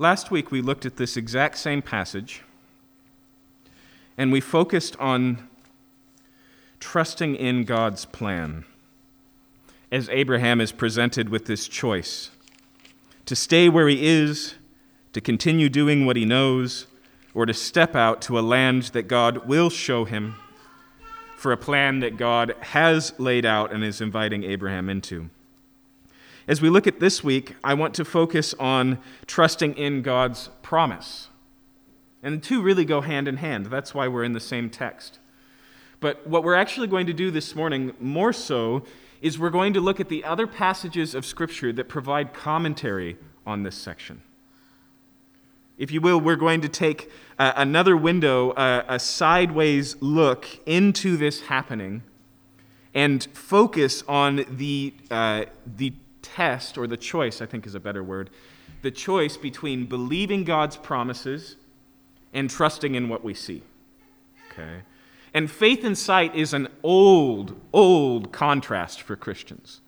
Last week we looked at this exact same passage and we focused on trusting in God's plan as Abraham is presented with this choice to stay where he is, to continue doing what he knows, or to step out to a land that God will show him for a plan that God has laid out and is inviting Abraham into. As we look at this week, I want to focus on trusting in God's promise. And the two really go hand in hand. That's why we're in the same text. But what we're actually going to do this morning, more so, is we're going to look at the other passages of Scripture that provide commentary on this section. If you will, we're going to take uh, another window, uh, a sideways look into this happening, and focus on the, uh, the test, or the choice, I think is a better word, the choice between believing God's promises and trusting in what we see. Okay? And faith and sight is an old, old contrast for Christians.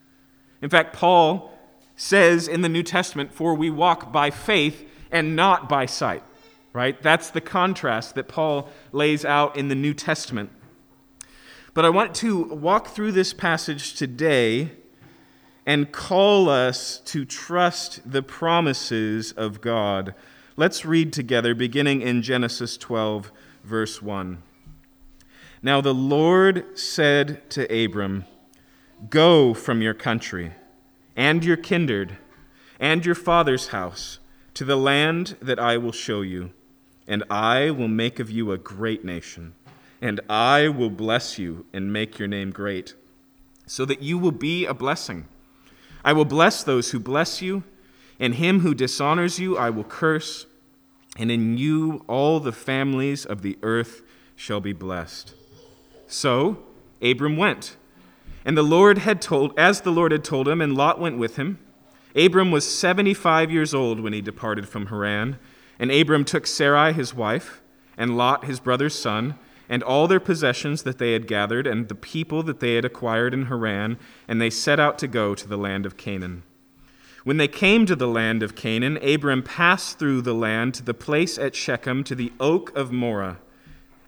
In fact, Paul says in the New Testament, For we walk by faith and not by sight. Right? That's the contrast that Paul lays out in the New Testament. But I want to walk through this passage today and call us to trust the promises of God. Let's read together, beginning in Genesis 12, verse 1. Now the Lord said to Abram, Go from your country and your kindred and your father's house to the land that I will show you, and I will make of you a great nation, and I will bless you and make your name great, so that you will be a blessing. I will bless those who bless you, and him who dishonors you I will curse, and in you all the families of the earth shall be blessed. So Abram went. And the Lord had told, as the Lord had told him, and Lot went with him. Abram was 75 years old when he departed from Haran. And Abram took Sarai his wife, and Lot his brother's son, and all their possessions that they had gathered, and the people that they had acquired in Haran, and they set out to go to the land of Canaan. When they came to the land of Canaan, Abram passed through the land to the place at Shechem, to the oak of Moreh.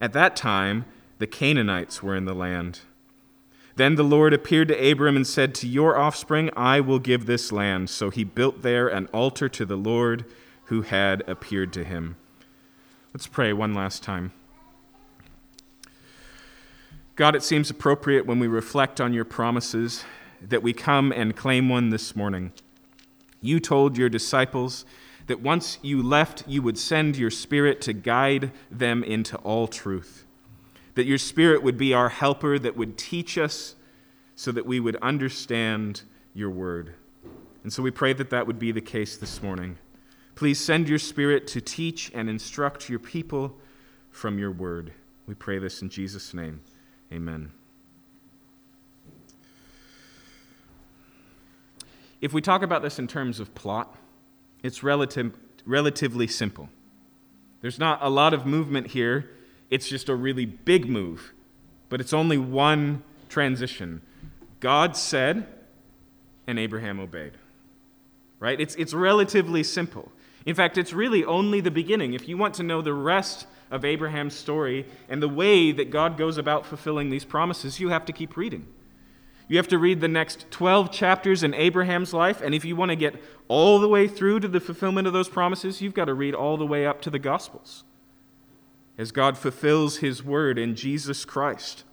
At that time, the Canaanites were in the land. Then the Lord appeared to Abram and said, To your offspring I will give this land. So he built there an altar to the Lord who had appeared to him. Let's pray one last time. God, it seems appropriate when we reflect on your promises that we come and claim one this morning. You told your disciples that once you left, you would send your Spirit to guide them into all truth that your Spirit would be our helper, that would teach us so that we would understand your word. And so we pray that that would be the case this morning. Please send your Spirit to teach and instruct your people from your word. We pray this in Jesus' name. Amen. If we talk about this in terms of plot, it's relative, relatively simple. There's not a lot of movement here it's just a really big move, but it's only one transition. God said, and Abraham obeyed. Right? It's, it's relatively simple. In fact, it's really only the beginning. If you want to know the rest of Abraham's story and the way that God goes about fulfilling these promises, you have to keep reading. You have to read the next 12 chapters in Abraham's life, and if you want to get all the way through to the fulfillment of those promises, you've got to read all the way up to the Gospels as God fulfills his word in Jesus Christ.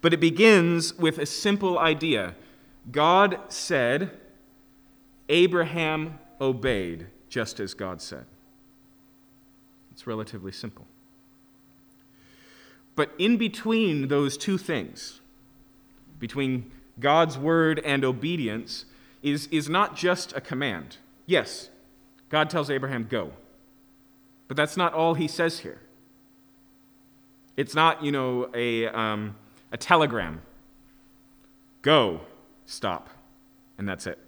But it begins with a simple idea God said, Abraham obeyed, just as God said. It's relatively simple. But in between those two things, between God's word and obedience, is, is not just a command. Yes, God tells Abraham, go. But that's not all he says here. It's not, you know, a, um, a telegram. Go, stop, and that's it.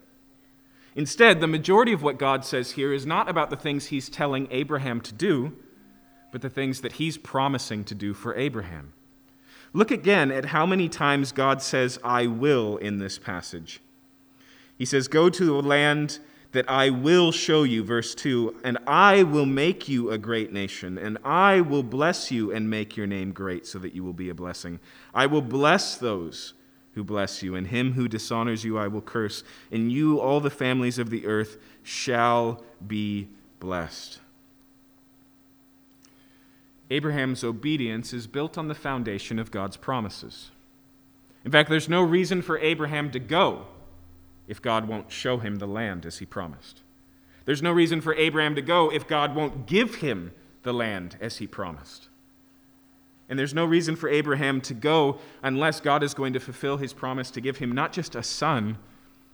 Instead, the majority of what God says here is not about the things he's telling Abraham to do, but the things that he's promising to do for Abraham. Look again at how many times God says, I will in this passage. He says, Go to a land that I will show you, verse 2, and I will make you a great nation, and I will bless you and make your name great so that you will be a blessing. I will bless those who bless you, and him who dishonors you I will curse. And you, all the families of the earth, shall be blessed. Abraham's obedience is built on the foundation of God's promises. In fact, there's no reason for Abraham to go if God won't show him the land as he promised. There's no reason for Abraham to go if God won't give him the land as he promised. And there's no reason for Abraham to go unless God is going to fulfill his promise to give him not just a son,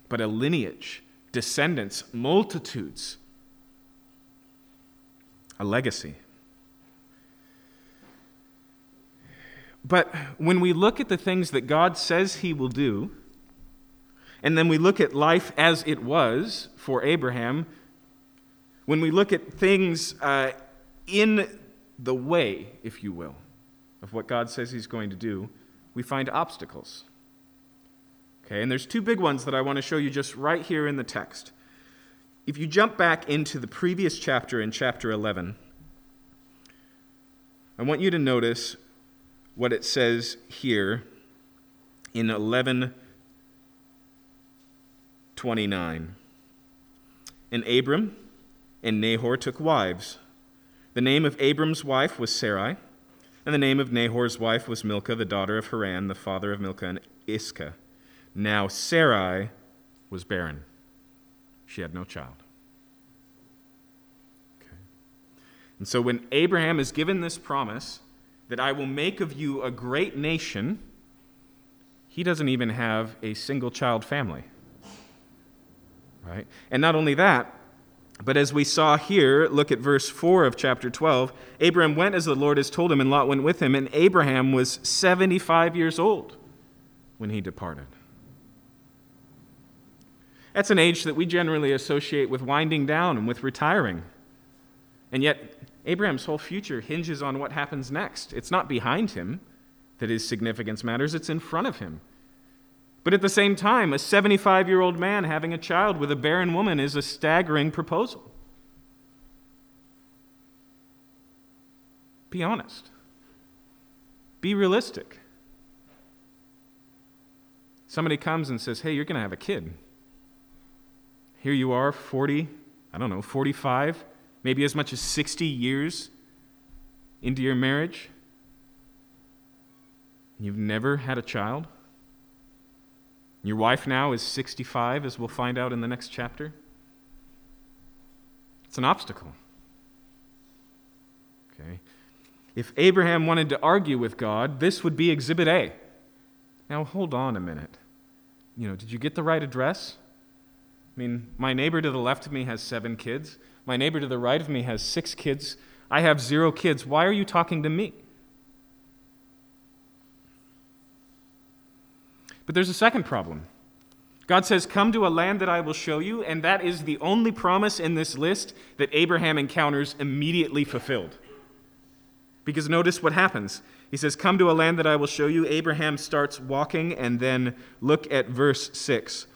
but a lineage, descendants, multitudes, a legacy. But when we look at the things that God says he will do, and then we look at life as it was for Abraham, when we look at things uh, in the way, if you will, of what God says He's going to do, we find obstacles. Okay, and there's two big ones that I want to show you just right here in the text. If you jump back into the previous chapter in chapter 11, I want you to notice what it says here in 11:29. And Abram and Nahor took wives. The name of Abram's wife was Sarai and the name of Nahor's wife was Milcah, the daughter of Haran, the father of Milcah and Iscah. Now Sarai was barren. She had no child. Okay. And so when Abraham is given this promise that I will make of you a great nation, he doesn't even have a single child family. Right? And not only that, but as we saw here, look at verse 4 of chapter 12. Abraham went as the Lord has told him, and Lot went with him, and Abraham was 75 years old when he departed. That's an age that we generally associate with winding down and with retiring. And yet, Abraham's whole future hinges on what happens next. It's not behind him that his significance matters, it's in front of him. But at the same time, a 75 year old man having a child with a barren woman is a staggering proposal. Be honest, be realistic. Somebody comes and says, Hey, you're going to have a kid. Here you are, 40, I don't know, 45, maybe as much as 60 years into your marriage. You've never had a child. Your wife now is 65, as we'll find out in the next chapter. It's an obstacle. Okay? If Abraham wanted to argue with God, this would be exhibit A. Now, hold on a minute. You know, did you get the right address? I mean, my neighbor to the left of me has seven kids. My neighbor to the right of me has six kids. I have zero kids. Why are you talking to me? But there's a second problem. God says, Come to a land that I will show you, and that is the only promise in this list that Abraham encounters immediately fulfilled. Because notice what happens. He says, Come to a land that I will show you. Abraham starts walking, and then look at verse 6.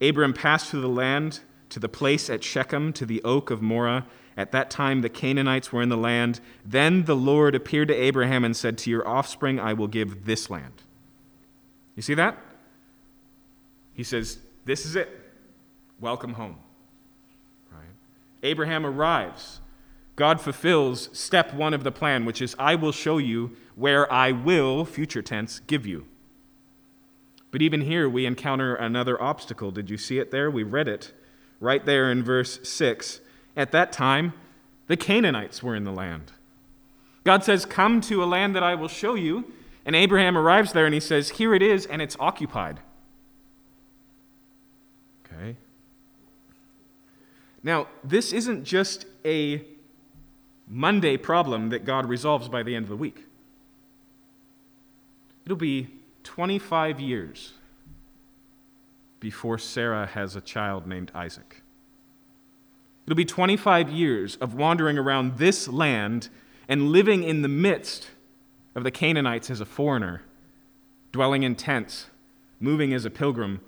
Abram passed through the land to the place at Shechem, to the oak of Moreh. At that time, the Canaanites were in the land. Then the Lord appeared to Abraham and said, To your offspring I will give this land. You see that? He says, This is it. Welcome home. Right? Abraham arrives. God fulfills step one of the plan, which is, I will show you where I will, future tense, give you. But even here, we encounter another obstacle. Did you see it there? We read it right there in verse 6. At that time, the Canaanites were in the land. God says, Come to a land that I will show you. And Abraham arrives there and he says, Here it is, and it's occupied. Okay? Now, this isn't just a Monday problem that God resolves by the end of the week. It'll be 25 years before Sarah has a child named Isaac. It'll be 25 years of wandering around this land and living in the midst of the Canaanites as a foreigner, dwelling in tents, moving as a pilgrim,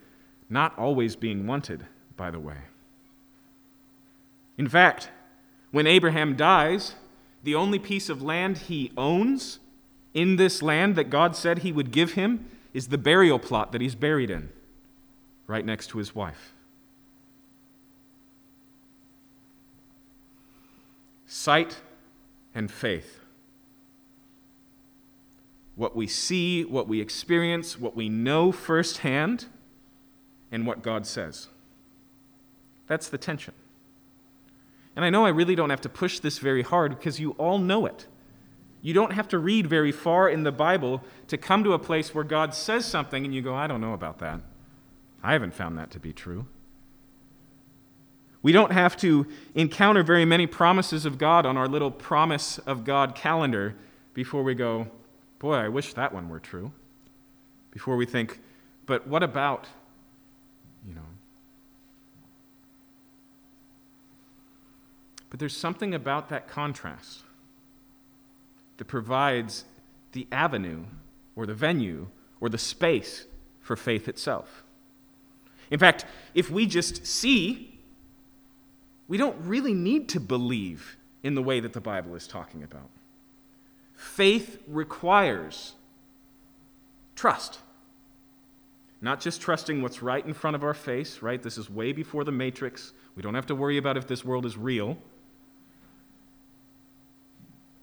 not always being wanted, by the way. In fact, when Abraham dies, the only piece of land he owns in this land that God said he would give him is the burial plot that he's buried in, right next to his wife. Sight and faith. What we see, what we experience, what we know firsthand, and what God says. That's the tension. And I know I really don't have to push this very hard because you all know it. You don't have to read very far in the Bible to come to a place where God says something and you go, I don't know about that. I haven't found that to be true. We don't have to encounter very many promises of God on our little promise of God calendar before we go, boy, I wish that one were true. Before we think, but what about, you know? But there's something about that contrast that provides the avenue or the venue or the space for faith itself. In fact, if we just see, we don't really need to believe in the way that the Bible is talking about. Faith requires trust. Not just trusting what's right in front of our face, right? This is way before the matrix. We don't have to worry about if this world is real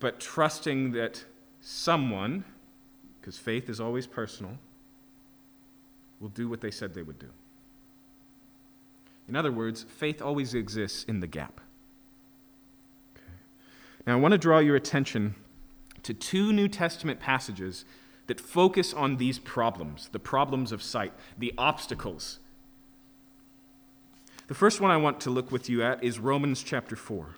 but trusting that someone, because faith is always personal, will do what they said they would do. In other words, faith always exists in the gap. Okay. Now, I want to draw your attention to two New Testament passages that focus on these problems the problems of sight, the obstacles. The first one I want to look with you at is Romans chapter 4.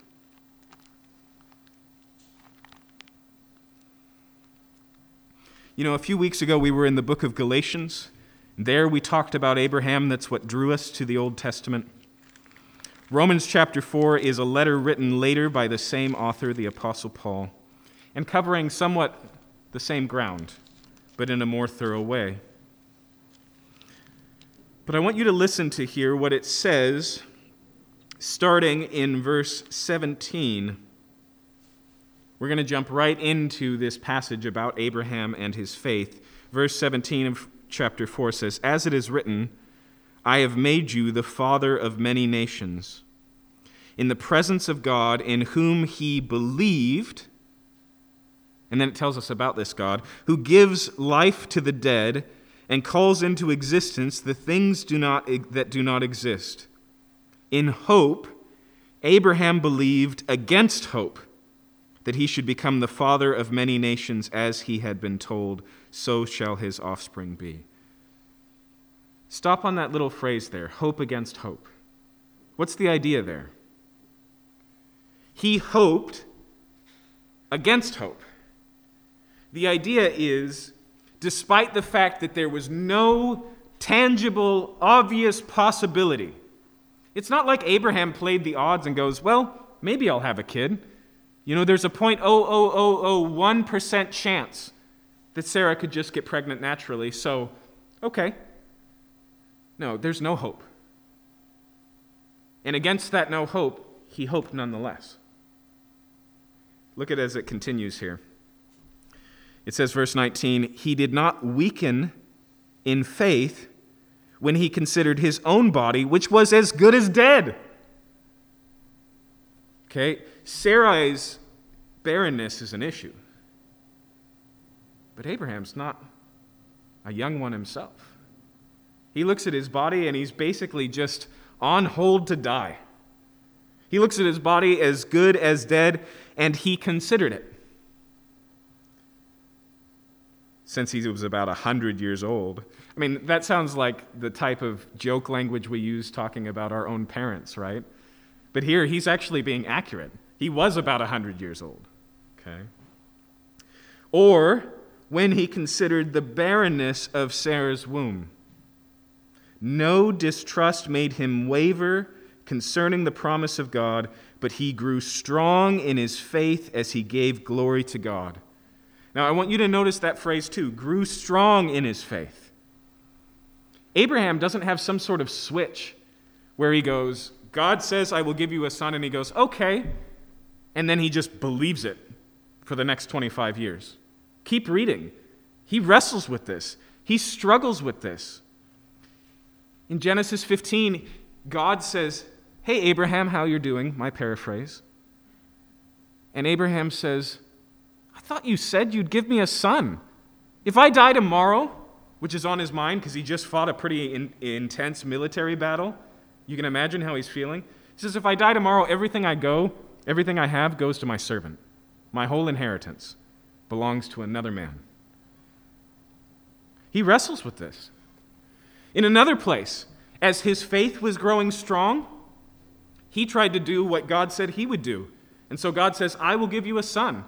You know, a few weeks ago we were in the book of Galatians. There we talked about Abraham. That's what drew us to the Old Testament. Romans chapter 4 is a letter written later by the same author, the Apostle Paul, and covering somewhat the same ground, but in a more thorough way. But I want you to listen to hear what it says starting in verse 17 we're going to jump right into this passage about Abraham and his faith. Verse 17 of chapter 4 says, As it is written, I have made you the father of many nations, in the presence of God, in whom he believed. And then it tells us about this God, who gives life to the dead and calls into existence the things do not, that do not exist. In hope, Abraham believed against hope that he should become the father of many nations, as he had been told, so shall his offspring be. Stop on that little phrase there hope against hope. What's the idea there? He hoped against hope. The idea is, despite the fact that there was no tangible, obvious possibility, it's not like Abraham played the odds and goes, Well, maybe I'll have a kid. You know, there's a 0.00001% chance that Sarah could just get pregnant naturally, so, okay. No, there's no hope. And against that no hope, he hoped nonetheless. Look at it as it continues here. It says, verse 19, He did not weaken in faith when he considered his own body, which was as good as dead. Okay? Sarai's barrenness is an issue. But Abraham's not a young one himself. He looks at his body and he's basically just on hold to die. He looks at his body as good as dead, and he considered it. Since he was about 100 years old. I mean, that sounds like the type of joke language we use talking about our own parents, right? But here, he's actually being accurate. He was about 100 years old. Okay? Or when he considered the barrenness of Sarah's womb. No distrust made him waver concerning the promise of God, but he grew strong in his faith as he gave glory to God. Now, I want you to notice that phrase too grew strong in his faith. Abraham doesn't have some sort of switch where he goes, God says, I will give you a son, and he goes, okay. And then he just believes it for the next 25 years. Keep reading. He wrestles with this, he struggles with this. In Genesis 15, God says, Hey, Abraham, how you're doing? My paraphrase. And Abraham says, I thought you said you'd give me a son. If I die tomorrow, which is on his mind because he just fought a pretty in, intense military battle, you can imagine how he's feeling. He says, If I die tomorrow, everything I go, everything I have goes to my servant. My whole inheritance belongs to another man. He wrestles with this. In another place, as his faith was growing strong, he tried to do what God said he would do. And so God says, I will give you a son.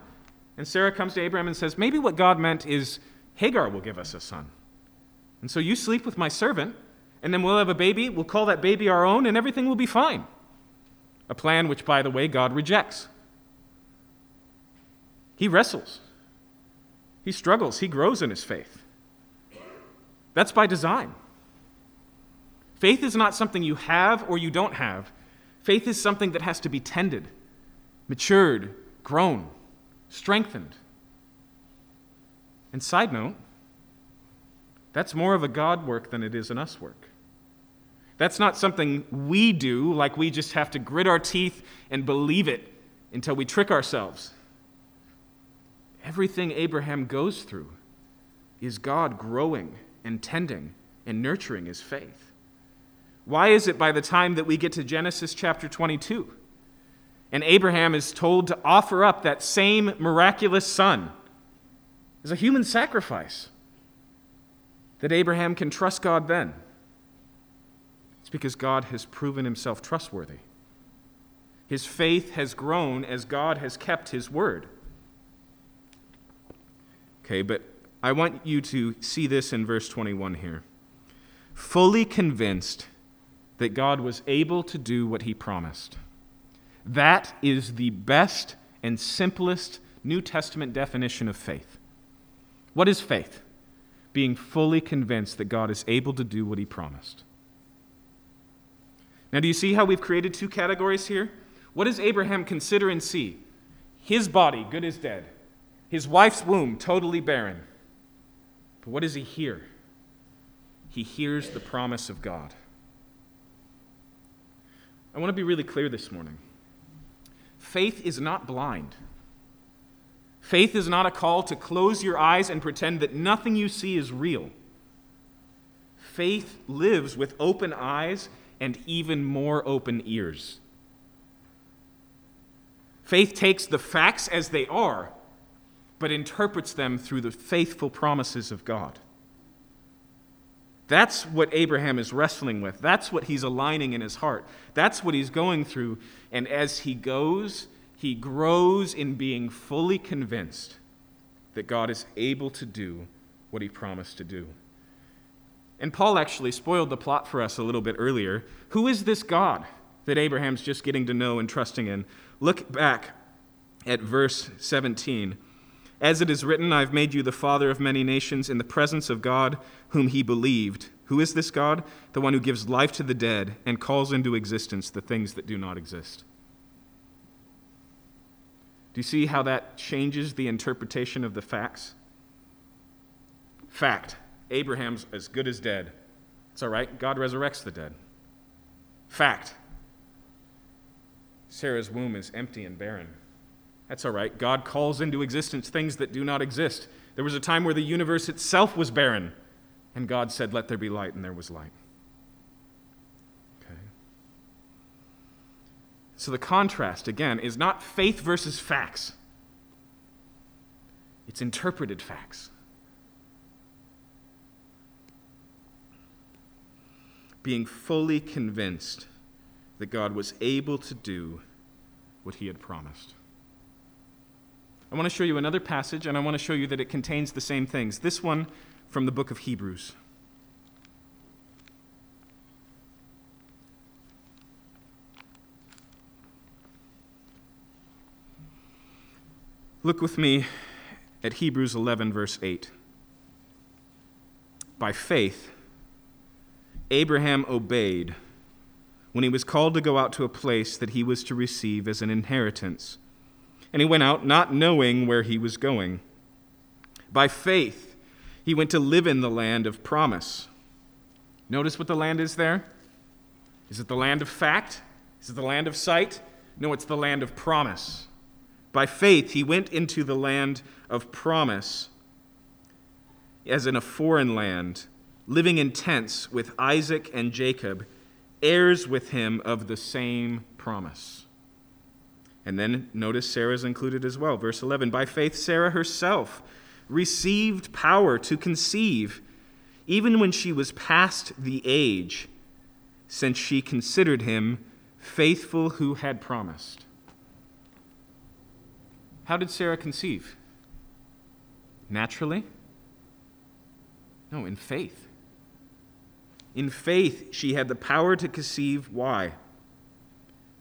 And Sarah comes to Abraham and says, Maybe what God meant is Hagar will give us a son. And so you sleep with my servant, and then we'll have a baby. We'll call that baby our own, and everything will be fine. A plan which, by the way, God rejects. He wrestles, he struggles, he grows in his faith. That's by design. Faith is not something you have or you don't have. Faith is something that has to be tended, matured, grown, strengthened. And side note, that's more of a God work than it is an us work. That's not something we do, like we just have to grit our teeth and believe it until we trick ourselves. Everything Abraham goes through is God growing and tending and nurturing his faith. Why is it by the time that we get to Genesis chapter 22 and Abraham is told to offer up that same miraculous son as a human sacrifice that Abraham can trust God then? It's because God has proven himself trustworthy. His faith has grown as God has kept his word. Okay, but I want you to see this in verse 21 here. Fully convinced that God was able to do what he promised. That is the best and simplest New Testament definition of faith. What is faith? Being fully convinced that God is able to do what he promised. Now, do you see how we've created two categories here? What does Abraham consider and see? His body, good as dead. His wife's womb, totally barren. But what does he hear? He hears the promise of God. I want to be really clear this morning. Faith is not blind. Faith is not a call to close your eyes and pretend that nothing you see is real. Faith lives with open eyes and even more open ears. Faith takes the facts as they are but interprets them through the faithful promises of God. That's what Abraham is wrestling with. That's what he's aligning in his heart. That's what he's going through. And as he goes, he grows in being fully convinced that God is able to do what he promised to do. And Paul actually spoiled the plot for us a little bit earlier. Who is this God that Abraham's just getting to know and trusting in? Look back at verse 17. As it is written, I've made you the father of many nations in the presence of God, whom he believed. Who is this God? The one who gives life to the dead and calls into existence the things that do not exist. Do you see how that changes the interpretation of the facts? Fact Abraham's as good as dead. It's all right, God resurrects the dead. Fact Sarah's womb is empty and barren. That's all right. God calls into existence things that do not exist. There was a time where the universe itself was barren, and God said, Let there be light, and there was light. Okay. So the contrast, again, is not faith versus facts, it's interpreted facts. Being fully convinced that God was able to do what he had promised. I want to show you another passage, and I want to show you that it contains the same things. This one from the book of Hebrews. Look with me at Hebrews 11, verse 8. By faith, Abraham obeyed when he was called to go out to a place that he was to receive as an inheritance. And he went out not knowing where he was going. By faith, he went to live in the land of promise. Notice what the land is there? Is it the land of fact? Is it the land of sight? No, it's the land of promise. By faith, he went into the land of promise, as in a foreign land, living in tents with Isaac and Jacob, heirs with him of the same promise. And then notice Sarah's included as well. Verse 11 By faith, Sarah herself received power to conceive, even when she was past the age, since she considered him faithful who had promised. How did Sarah conceive? Naturally? No, in faith. In faith, she had the power to conceive. Why?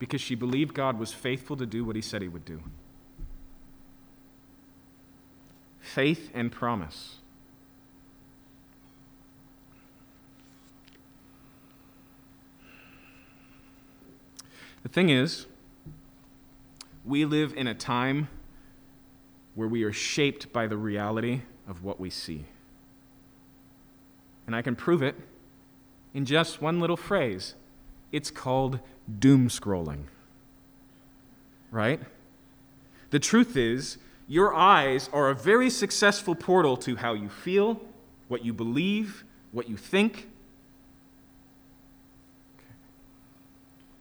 Because she believed God was faithful to do what he said he would do. Faith and promise. The thing is, we live in a time where we are shaped by the reality of what we see. And I can prove it in just one little phrase. It's called doom scrolling. Right? The truth is, your eyes are a very successful portal to how you feel, what you believe, what you think.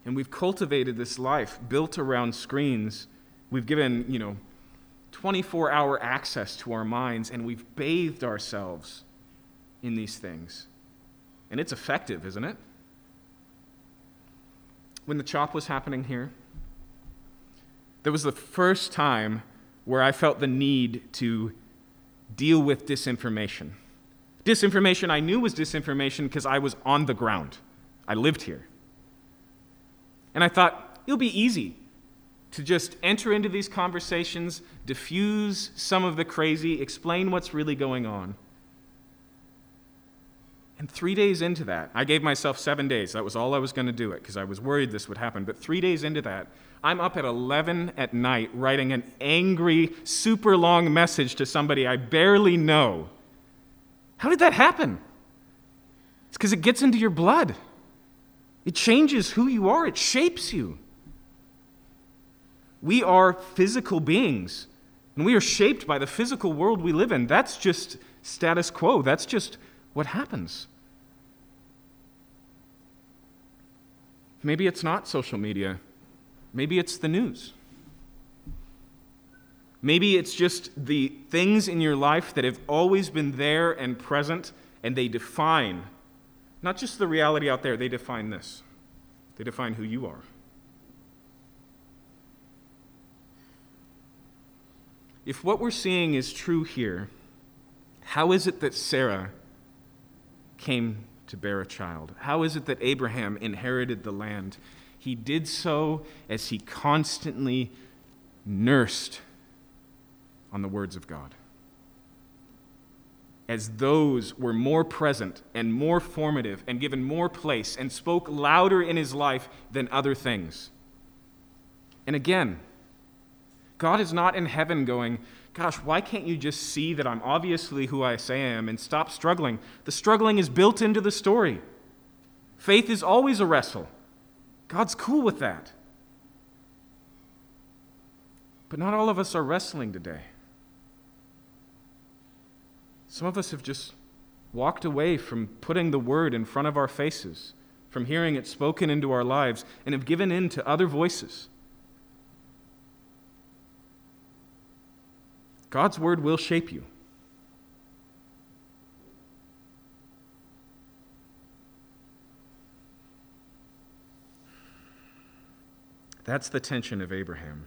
And we've cultivated this life built around screens. We've given, you know, 24 hour access to our minds, and we've bathed ourselves in these things. And it's effective, isn't it? When the chop was happening here, that was the first time where I felt the need to deal with disinformation. Disinformation I knew was disinformation because I was on the ground. I lived here. And I thought, it'll be easy to just enter into these conversations, diffuse some of the crazy, explain what's really going on. And three days into that, I gave myself seven days. That was all I was going to do it because I was worried this would happen. But three days into that, I'm up at 11 at night writing an angry, super long message to somebody I barely know. How did that happen? It's because it gets into your blood. It changes who you are, it shapes you. We are physical beings, and we are shaped by the physical world we live in. That's just status quo, that's just what happens. Maybe it's not social media, maybe it's the news. Maybe it's just the things in your life that have always been there and present, and they define not just the reality out there, they define this. They define who you are. if what we're seeing is true here, how is it that Sarah came to bear a child? How is it that Abraham inherited the land? He did so as he constantly nursed on the words of God. As those were more present and more formative and given more place and spoke louder in his life than other things. And again, God is not in heaven going, Gosh, why can't you just see that I'm obviously who I say I am and stop struggling? The struggling is built into the story. Faith is always a wrestle. God's cool with that. But not all of us are wrestling today. Some of us have just walked away from putting the word in front of our faces, from hearing it spoken into our lives, and have given in to other voices. God's word will shape you. That's the tension of Abraham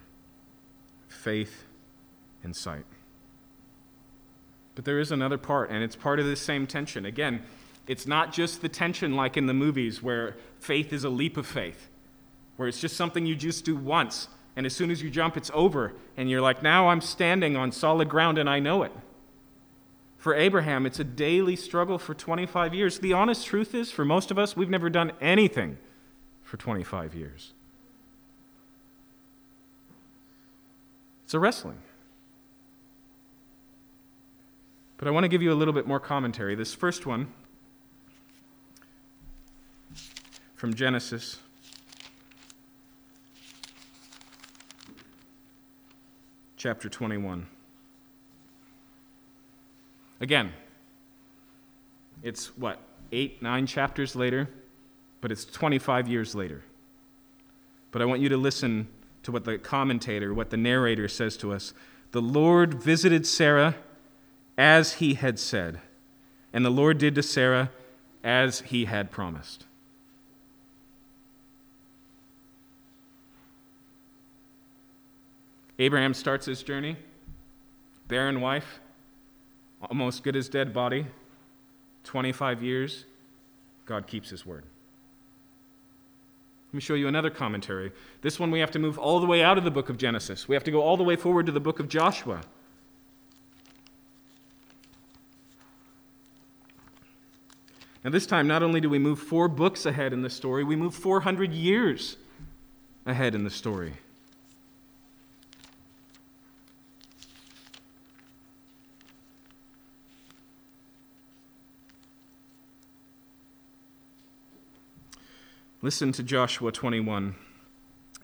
faith and sight. But there is another part, and it's part of this same tension. Again, it's not just the tension like in the movies where faith is a leap of faith, where it's just something you just do once and as soon as you jump, it's over. And you're like, now I'm standing on solid ground and I know it. For Abraham, it's a daily struggle for 25 years. The honest truth is, for most of us, we've never done anything for 25 years. It's a wrestling. But I want to give you a little bit more commentary. This first one from Genesis. Chapter 21. Again, it's what, eight, nine chapters later, but it's 25 years later. But I want you to listen to what the commentator, what the narrator says to us. The Lord visited Sarah as he had said, and the Lord did to Sarah as he had promised. Abraham starts his journey, barren wife, almost good as dead body, 25 years, God keeps his word. Let me show you another commentary. This one we have to move all the way out of the book of Genesis. We have to go all the way forward to the book of Joshua. Now, this time, not only do we move four books ahead in the story, we move 400 years ahead in the story. Listen to Joshua 21,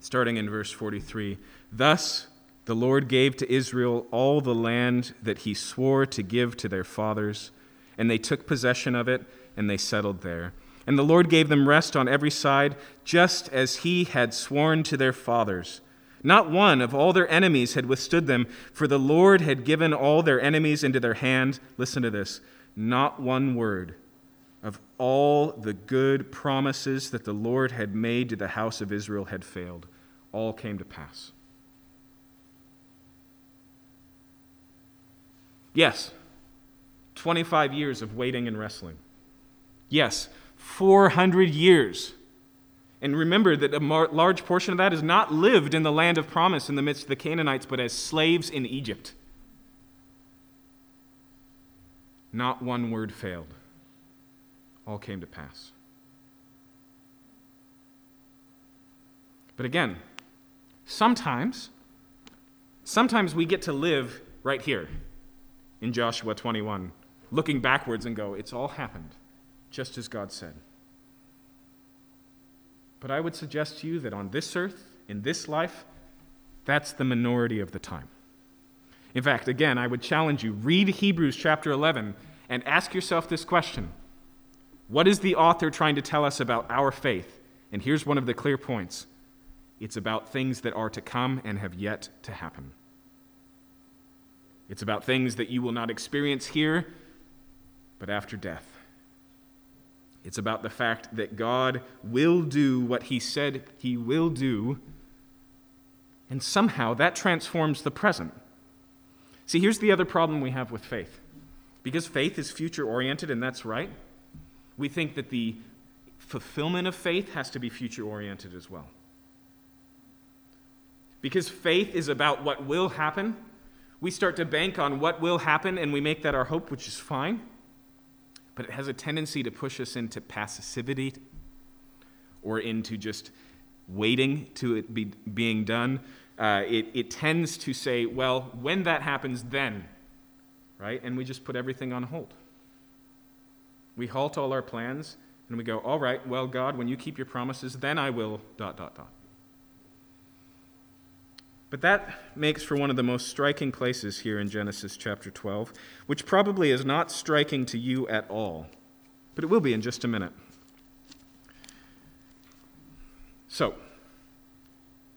starting in verse 43. Thus the Lord gave to Israel all the land that he swore to give to their fathers, and they took possession of it, and they settled there. And the Lord gave them rest on every side, just as he had sworn to their fathers. Not one of all their enemies had withstood them, for the Lord had given all their enemies into their hand. Listen to this not one word of all the good promises that the Lord had made to the house of Israel had failed. All came to pass. Yes, 25 years of waiting and wrestling. Yes, 400 years. And remember that a large portion of that is not lived in the land of promise in the midst of the Canaanites, but as slaves in Egypt. Not one word failed all came to pass. But again, sometimes, sometimes we get to live right here in Joshua 21, looking backwards and go, it's all happened just as God said. But I would suggest to you that on this earth, in this life, that's the minority of the time. In fact, again, I would challenge you read Hebrews chapter 11 and ask yourself this question what is the author trying to tell us about our faith? And here's one of the clear points it's about things that are to come and have yet to happen. It's about things that you will not experience here, but after death. It's about the fact that God will do what He said He will do, and somehow that transforms the present. See, here's the other problem we have with faith. Because faith is future oriented, and that's right. We think that the fulfillment of faith has to be future oriented as well. Because faith is about what will happen, we start to bank on what will happen and we make that our hope, which is fine. But it has a tendency to push us into passivity or into just waiting to it be being done. Uh, it, it tends to say, well, when that happens, then, right? And we just put everything on hold. We halt all our plans and we go, all right, well, God, when you keep your promises, then I will, dot, dot, dot. But that makes for one of the most striking places here in Genesis chapter 12, which probably is not striking to you at all, but it will be in just a minute. So,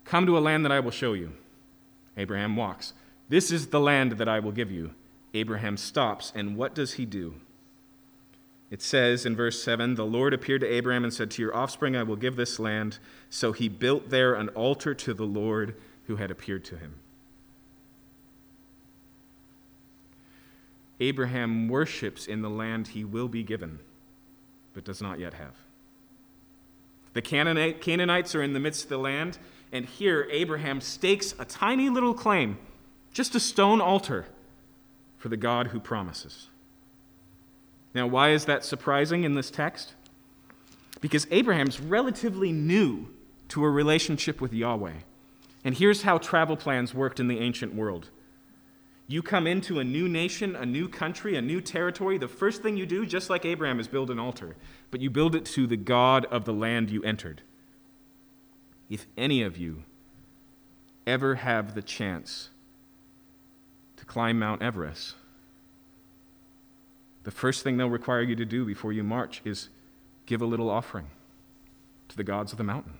come to a land that I will show you. Abraham walks. This is the land that I will give you. Abraham stops, and what does he do? It says in verse 7 The Lord appeared to Abraham and said, To your offspring I will give this land. So he built there an altar to the Lord who had appeared to him. Abraham worships in the land he will be given, but does not yet have. The Canaanites are in the midst of the land, and here Abraham stakes a tiny little claim, just a stone altar, for the God who promises. Now, why is that surprising in this text? Because Abraham's relatively new to a relationship with Yahweh. And here's how travel plans worked in the ancient world. You come into a new nation, a new country, a new territory. The first thing you do, just like Abraham, is build an altar, but you build it to the God of the land you entered. If any of you ever have the chance to climb Mount Everest, the first thing they'll require you to do before you march is give a little offering to the gods of the mountain.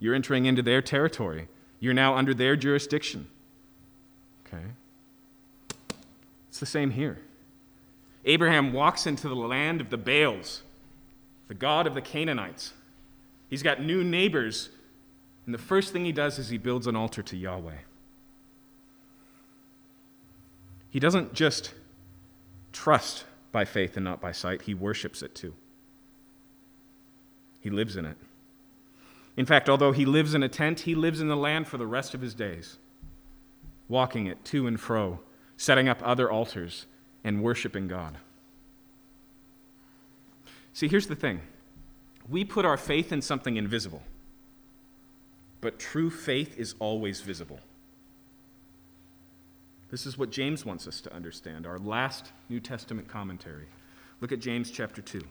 You're entering into their territory. You're now under their jurisdiction. Okay? It's the same here. Abraham walks into the land of the Baals, the god of the Canaanites. He's got new neighbors, and the first thing he does is he builds an altar to Yahweh. He doesn't just trust by faith and not by sight, he worships it too. He lives in it. In fact, although he lives in a tent, he lives in the land for the rest of his days, walking it to and fro, setting up other altars, and worshiping God. See, here's the thing we put our faith in something invisible, but true faith is always visible. This is what James wants us to understand, our last New Testament commentary. Look at James chapter 2.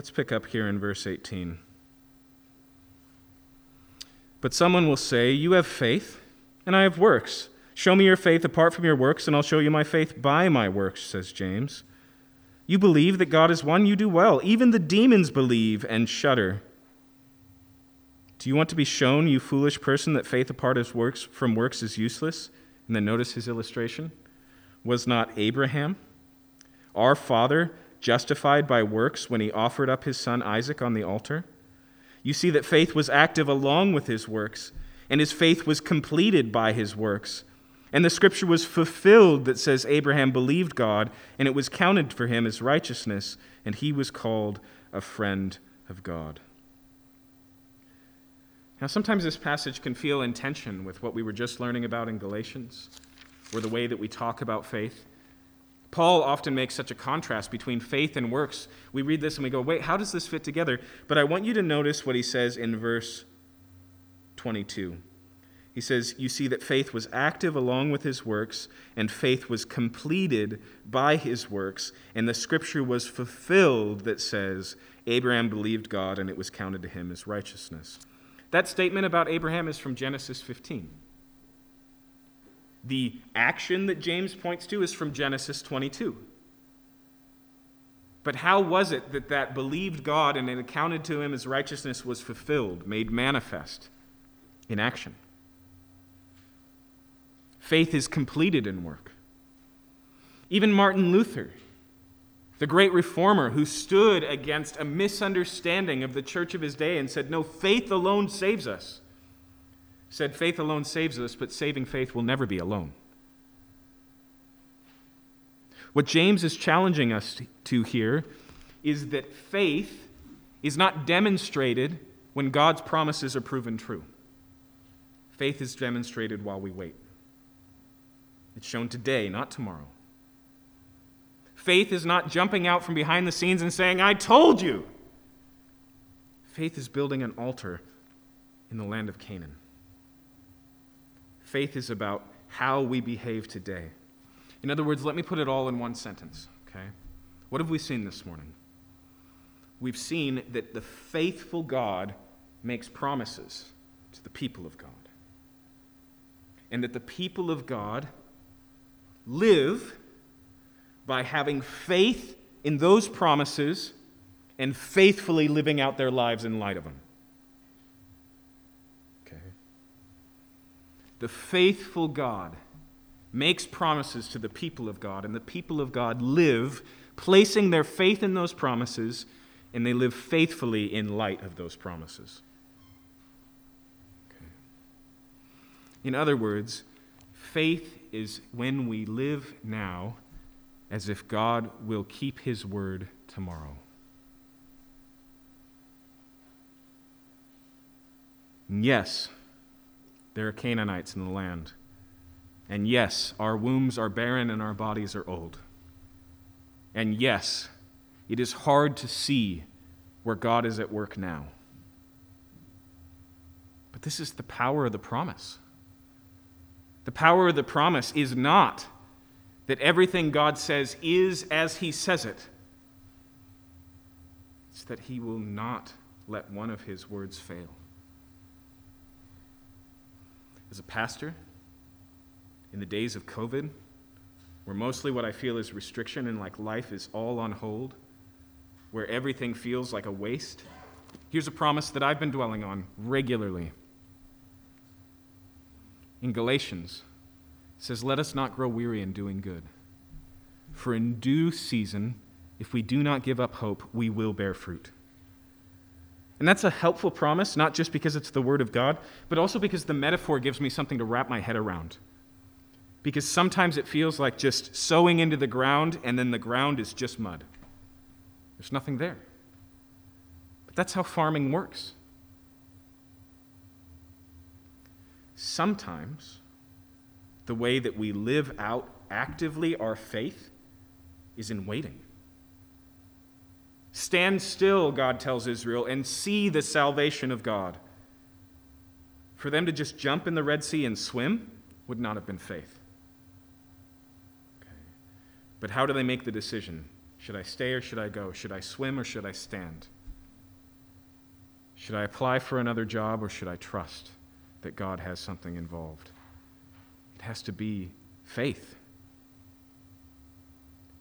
Let's pick up here in verse 18. But someone will say, You have faith, and I have works. Show me your faith apart from your works, and I'll show you my faith by my works, says James. You believe that God is one, you do well. Even the demons believe and shudder. Do you want to be shown, you foolish person, that faith apart of works, from works is useless? And then notice his illustration. Was not Abraham, our father, justified by works when he offered up his son Isaac on the altar? You see that faith was active along with his works, and his faith was completed by his works. And the scripture was fulfilled that says Abraham believed God, and it was counted for him as righteousness, and he was called a friend of God. Now, sometimes this passage can feel in tension with what we were just learning about in Galatians, or the way that we talk about faith. Paul often makes such a contrast between faith and works. We read this and we go, wait, how does this fit together? But I want you to notice what he says in verse 22. He says, You see that faith was active along with his works, and faith was completed by his works, and the scripture was fulfilled that says, Abraham believed God, and it was counted to him as righteousness. That statement about Abraham is from Genesis 15. The action that James points to is from Genesis 22. But how was it that that believed God and it accounted to him as righteousness was fulfilled, made manifest in action? Faith is completed in work. Even Martin Luther, the great reformer who stood against a misunderstanding of the church of his day and said, No, faith alone saves us said faith alone saves us, but saving faith will never be alone. What James is challenging us to here is that faith is not demonstrated when God's promises are proven true. Faith is demonstrated while we wait. It's shown today, not tomorrow. Faith is not jumping out from behind the scenes and saying, I told you. Faith is building an altar in the land of Canaan. Faith is about how we behave today. In other words, let me put it all in one sentence, okay? What have we seen this morning? We've seen that the faithful God makes promises to the people of God. And that the people of God live by having faith in those promises and faithfully living out their lives in light of them. The faithful God makes promises to the people of God, and the people of God live placing their faith in those promises, and they live faithfully in light of those promises. Okay. In other words, faith is when we live now as if God will keep his word tomorrow. Yes, there are Canaanites in the land. And yes, our wombs are barren and our bodies are old. And yes, it is hard to see where God is at work now. But this is the power of the promise. The power of the promise is not that everything God says is as He says it, it's that He will not let one of His words fail. As a pastor, in the days of COVID, where mostly what I feel is restriction and like life is all on hold, where everything feels like a waste, here's a promise that I've been dwelling on regularly. In Galatians, it says, Let us not grow weary in doing good. For in due season, if we do not give up hope, we will bear fruit. And that's a helpful promise, not just because it's the Word of God, but also because the metaphor gives me something to wrap my head around. Because sometimes it feels like just sowing into the ground, and then the ground is just mud. There's nothing there. But that's how farming works. Sometimes the way that we live out actively our faith is in waiting. Stand still, God tells Israel, and see the salvation of God. For them to just jump in the Red Sea and swim would not have been faith. Okay. But how do they make the decision? Should I stay or should I go? Should I swim or should I stand? Should I apply for another job or should I trust that God has something involved? It has to be faith.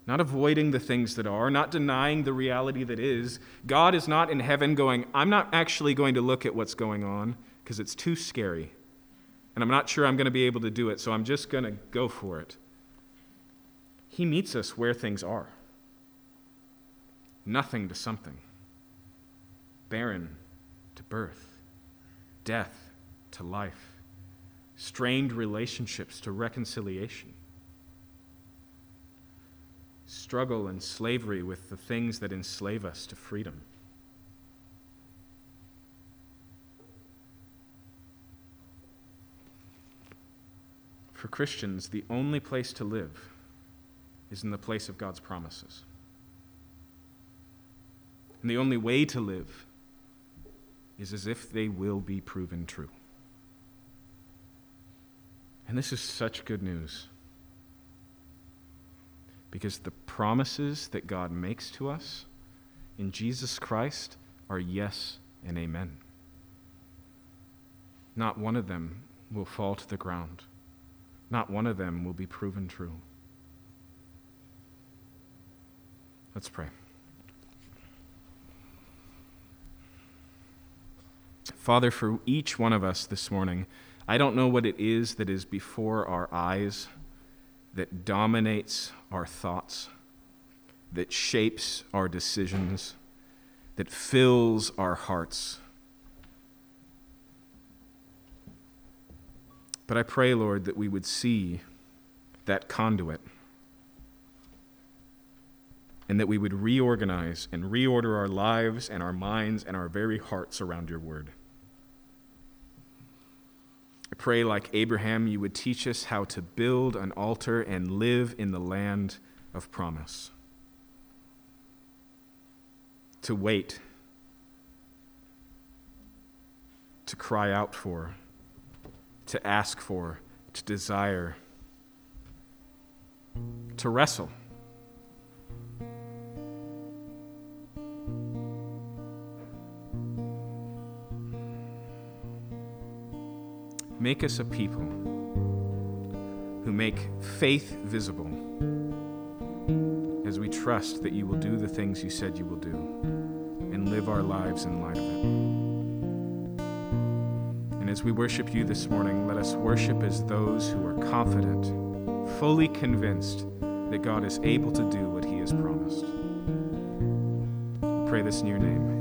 Not avoiding the things that are, not denying the reality that is. God is not in heaven going, I'm not actually going to look at what's going on because it's too scary. And I'm not sure I'm going to be able to do it, so I'm just going to go for it. He meets us where things are nothing to something, barren to birth, death to life, strained relationships to reconciliation struggle and slavery with the things that enslave us to freedom. For Christians, the only place to live is in the place of God's promises. And the only way to live is as if they will be proven true. And this is such good news. Because the promises that God makes to us in Jesus Christ are yes and amen. Not one of them will fall to the ground, not one of them will be proven true. Let's pray. Father, for each one of us this morning, I don't know what it is that is before our eyes that dominates our thoughts, that shapes our decisions, that fills our hearts. But I pray, Lord, that we would see that conduit and that we would reorganize and reorder our lives and our minds and our very hearts around your word. Pray, like Abraham, you would teach us how to build an altar and live in the land of promise. To wait, to cry out for, to ask for, to desire, to wrestle. Make us a people who make faith visible as we trust that you will do the things you said you will do and live our lives in light of it. And as we worship you this morning, let us worship as those who are confident, fully convinced that God is able to do what he has promised. Pray this in your name.